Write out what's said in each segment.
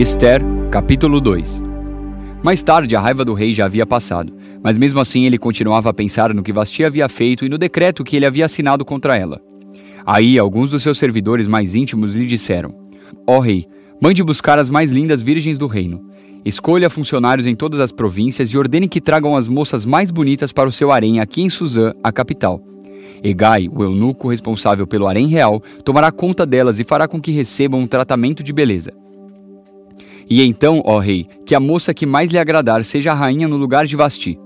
Esther, capítulo 2 Mais tarde, a raiva do rei já havia passado, mas mesmo assim ele continuava a pensar no que Vasti havia feito e no decreto que ele havia assinado contra ela. Aí, alguns dos seus servidores mais íntimos lhe disseram: Ó oh, rei, mande buscar as mais lindas virgens do reino. Escolha funcionários em todas as províncias e ordene que tragam as moças mais bonitas para o seu harém aqui em Suzã, a capital. Egai, o eunuco responsável pelo harém real, tomará conta delas e fará com que recebam um tratamento de beleza. E então, ó rei, que a moça que mais lhe agradar seja a rainha no lugar de Vasti.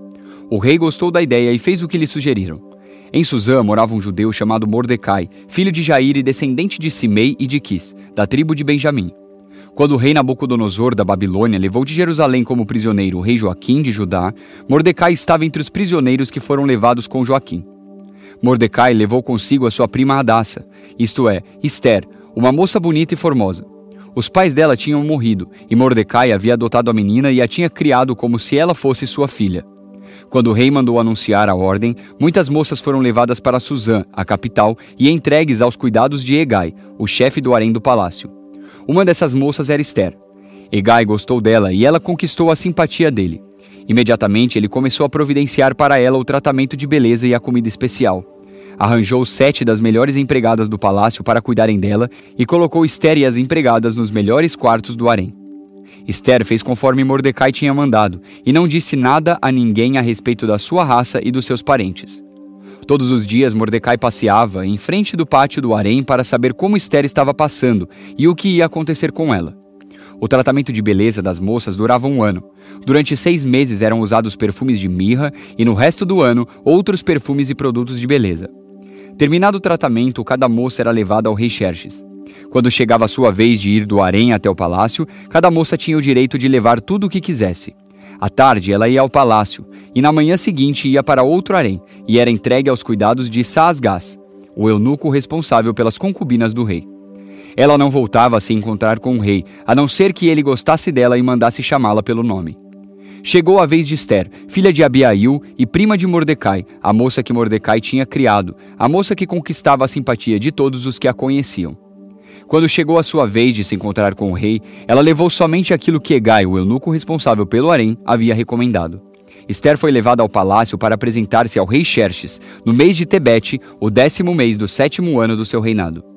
O rei gostou da ideia e fez o que lhe sugeriram. Em Suzã morava um judeu chamado Mordecai, filho de Jair e descendente de Simei e de Quis, da tribo de Benjamim. Quando o rei Nabucodonosor da Babilônia levou de Jerusalém como prisioneiro o rei Joaquim de Judá, Mordecai estava entre os prisioneiros que foram levados com Joaquim. Mordecai levou consigo a sua prima Adassa, isto é, Esther, uma moça bonita e formosa. Os pais dela tinham morrido e Mordecai havia adotado a menina e a tinha criado como se ela fosse sua filha. Quando o rei mandou anunciar a ordem, muitas moças foram levadas para Suzã, a capital, e entregues aos cuidados de Egai, o chefe do harém do palácio. Uma dessas moças era Esther. Egai gostou dela e ela conquistou a simpatia dele. Imediatamente ele começou a providenciar para ela o tratamento de beleza e a comida especial arranjou sete das melhores empregadas do palácio para cuidarem dela e colocou Esther e as empregadas nos melhores quartos do harém. Esther fez conforme Mordecai tinha mandado e não disse nada a ninguém a respeito da sua raça e dos seus parentes. Todos os dias Mordecai passeava em frente do pátio do harém para saber como Esther estava passando e o que ia acontecer com ela. O tratamento de beleza das moças durava um ano. Durante seis meses eram usados perfumes de mirra e no resto do ano outros perfumes e produtos de beleza. Terminado o tratamento, cada moça era levada ao rei Xerxes. Quando chegava a sua vez de ir do harém até o palácio, cada moça tinha o direito de levar tudo o que quisesse. À tarde, ela ia ao palácio, e na manhã seguinte ia para outro harém, e era entregue aos cuidados de Saasgás, o eunuco responsável pelas concubinas do rei. Ela não voltava a se encontrar com o rei, a não ser que ele gostasse dela e mandasse chamá-la pelo nome. Chegou a vez de Esther, filha de Abiail e prima de Mordecai, a moça que Mordecai tinha criado, a moça que conquistava a simpatia de todos os que a conheciam. Quando chegou a sua vez de se encontrar com o rei, ela levou somente aquilo que Egai, o eunuco responsável pelo harém, havia recomendado. Esther foi levada ao palácio para apresentar-se ao rei Xerxes, no mês de Tebete, o décimo mês do sétimo ano do seu reinado.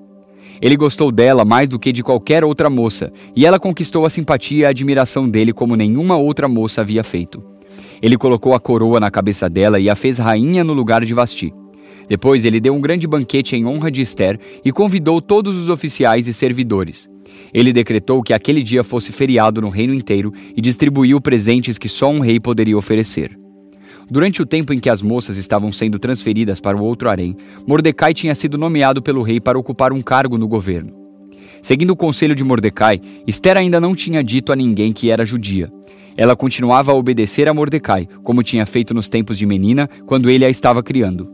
Ele gostou dela mais do que de qualquer outra moça, e ela conquistou a simpatia e a admiração dele como nenhuma outra moça havia feito. Ele colocou a coroa na cabeça dela e a fez rainha no lugar de Vasti. Depois ele deu um grande banquete em honra de Esther e convidou todos os oficiais e servidores. Ele decretou que aquele dia fosse feriado no reino inteiro e distribuiu presentes que só um rei poderia oferecer. Durante o tempo em que as moças estavam sendo transferidas para o outro harém, Mordecai tinha sido nomeado pelo rei para ocupar um cargo no governo. Seguindo o conselho de Mordecai, Esther ainda não tinha dito a ninguém que era judia. Ela continuava a obedecer a Mordecai, como tinha feito nos tempos de Menina, quando ele a estava criando.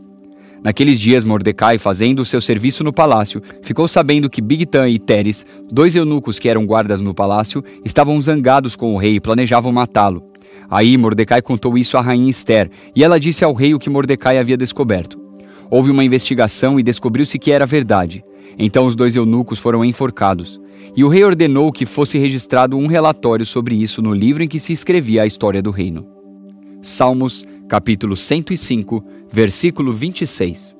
Naqueles dias, Mordecai, fazendo o seu serviço no palácio, ficou sabendo que Bigtan e Teres, dois eunucos que eram guardas no palácio, estavam zangados com o rei e planejavam matá-lo. Aí Mordecai contou isso à rainha Esther, e ela disse ao rei o que Mordecai havia descoberto. Houve uma investigação e descobriu-se que era verdade. Então os dois eunucos foram enforcados. E o rei ordenou que fosse registrado um relatório sobre isso no livro em que se escrevia a história do reino. Salmos, capítulo 105, versículo 26.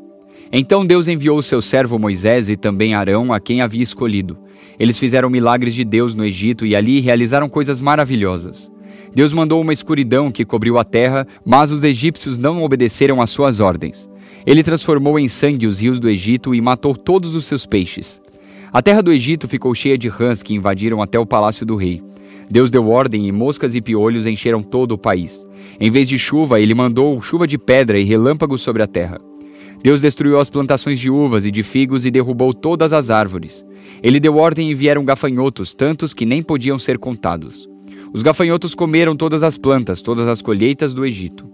Então Deus enviou o seu servo Moisés e também Arão, a quem havia escolhido. Eles fizeram milagres de Deus no Egito e ali realizaram coisas maravilhosas. Deus mandou uma escuridão que cobriu a terra, mas os egípcios não obedeceram às suas ordens. Ele transformou em sangue os rios do Egito e matou todos os seus peixes. A terra do Egito ficou cheia de rãs que invadiram até o palácio do rei. Deus deu ordem e moscas e piolhos encheram todo o país. Em vez de chuva, ele mandou chuva de pedra e relâmpagos sobre a terra. Deus destruiu as plantações de uvas e de figos e derrubou todas as árvores. Ele deu ordem e vieram gafanhotos, tantos que nem podiam ser contados. Os gafanhotos comeram todas as plantas, todas as colheitas do Egito.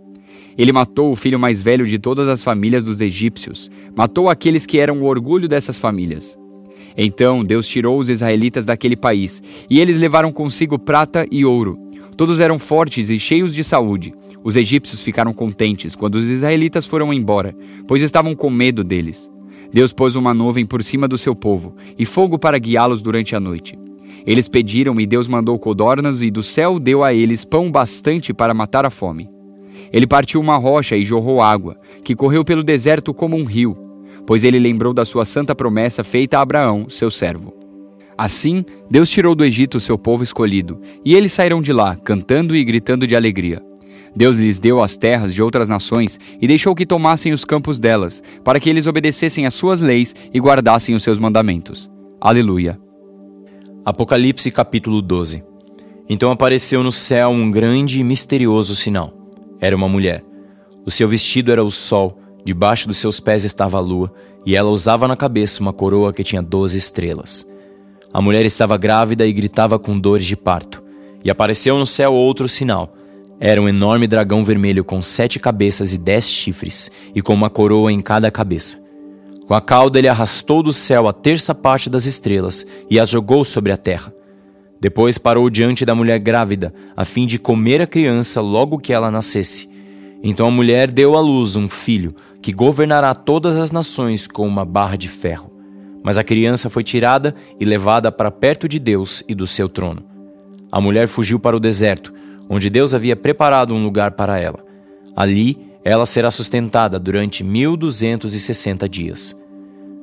Ele matou o filho mais velho de todas as famílias dos egípcios, matou aqueles que eram o orgulho dessas famílias. Então Deus tirou os israelitas daquele país, e eles levaram consigo prata e ouro. Todos eram fortes e cheios de saúde. Os egípcios ficaram contentes quando os israelitas foram embora, pois estavam com medo deles. Deus pôs uma nuvem por cima do seu povo e fogo para guiá-los durante a noite. Eles pediram e Deus mandou codornas e do céu deu a eles pão bastante para matar a fome. Ele partiu uma rocha e jorrou água, que correu pelo deserto como um rio, pois ele lembrou da sua santa promessa feita a Abraão, seu servo. Assim, Deus tirou do Egito seu povo escolhido, e eles saíram de lá, cantando e gritando de alegria. Deus lhes deu as terras de outras nações e deixou que tomassem os campos delas, para que eles obedecessem às suas leis e guardassem os seus mandamentos. Aleluia. Apocalipse capítulo 12 Então apareceu no céu um grande e misterioso sinal. Era uma mulher. O seu vestido era o sol, debaixo dos seus pés estava a lua, e ela usava na cabeça uma coroa que tinha doze estrelas. A mulher estava grávida e gritava com dores de parto. E apareceu no céu outro sinal era um enorme dragão vermelho com sete cabeças e dez chifres, e com uma coroa em cada cabeça. Com a cauda ele arrastou do céu a terça parte das estrelas e as jogou sobre a terra. Depois parou diante da mulher grávida, a fim de comer a criança logo que ela nascesse. Então a mulher deu à luz um filho, que governará todas as nações com uma barra de ferro. Mas a criança foi tirada e levada para perto de Deus e do seu trono. A mulher fugiu para o deserto, onde Deus havia preparado um lugar para ela. Ali ela será sustentada durante 1260 dias.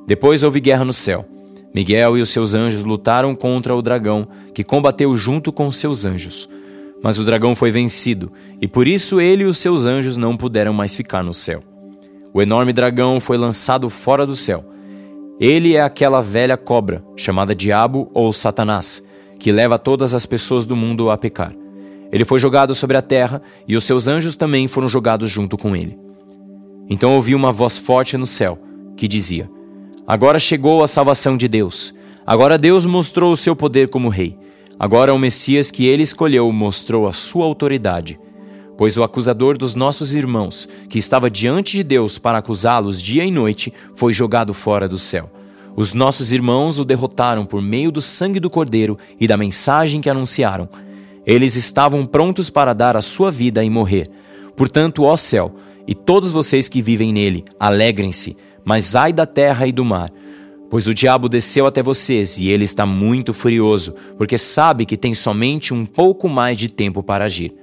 Depois houve guerra no céu. Miguel e os seus anjos lutaram contra o dragão, que combateu junto com seus anjos. Mas o dragão foi vencido, e por isso ele e os seus anjos não puderam mais ficar no céu. O enorme dragão foi lançado fora do céu. Ele é aquela velha cobra, chamada Diabo ou Satanás, que leva todas as pessoas do mundo a pecar. Ele foi jogado sobre a terra, e os seus anjos também foram jogados junto com ele. Então ouvi uma voz forte no céu, que dizia: Agora chegou a salvação de Deus. Agora Deus mostrou o seu poder como rei. Agora o Messias que ele escolheu mostrou a sua autoridade. Pois o acusador dos nossos irmãos, que estava diante de Deus para acusá-los dia e noite, foi jogado fora do céu. Os nossos irmãos o derrotaram por meio do sangue do Cordeiro e da mensagem que anunciaram eles estavam prontos para dar a sua vida e morrer. Portanto, ó céu, e todos vocês que vivem nele, alegrem-se, mas ai da terra e do mar. Pois o diabo desceu até vocês e ele está muito furioso, porque sabe que tem somente um pouco mais de tempo para agir.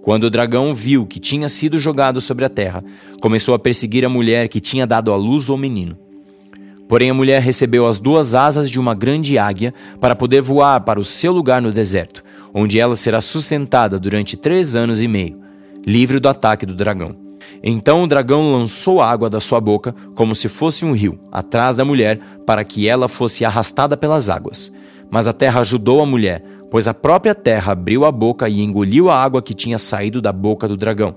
Quando o dragão viu que tinha sido jogado sobre a terra, começou a perseguir a mulher que tinha dado à luz o menino. Porém, a mulher recebeu as duas asas de uma grande águia para poder voar para o seu lugar no deserto, onde ela será sustentada durante três anos e meio, livre do ataque do dragão. Então o dragão lançou água da sua boca, como se fosse um rio, atrás da mulher, para que ela fosse arrastada pelas águas. Mas a terra ajudou a mulher, pois a própria terra abriu a boca e engoliu a água que tinha saído da boca do dragão.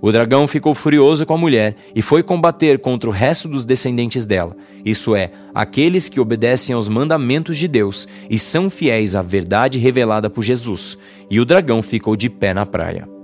O dragão ficou furioso com a mulher e foi combater contra o resto dos descendentes dela, isso é, aqueles que obedecem aos mandamentos de Deus e são fiéis à verdade revelada por Jesus. E o dragão ficou de pé na praia.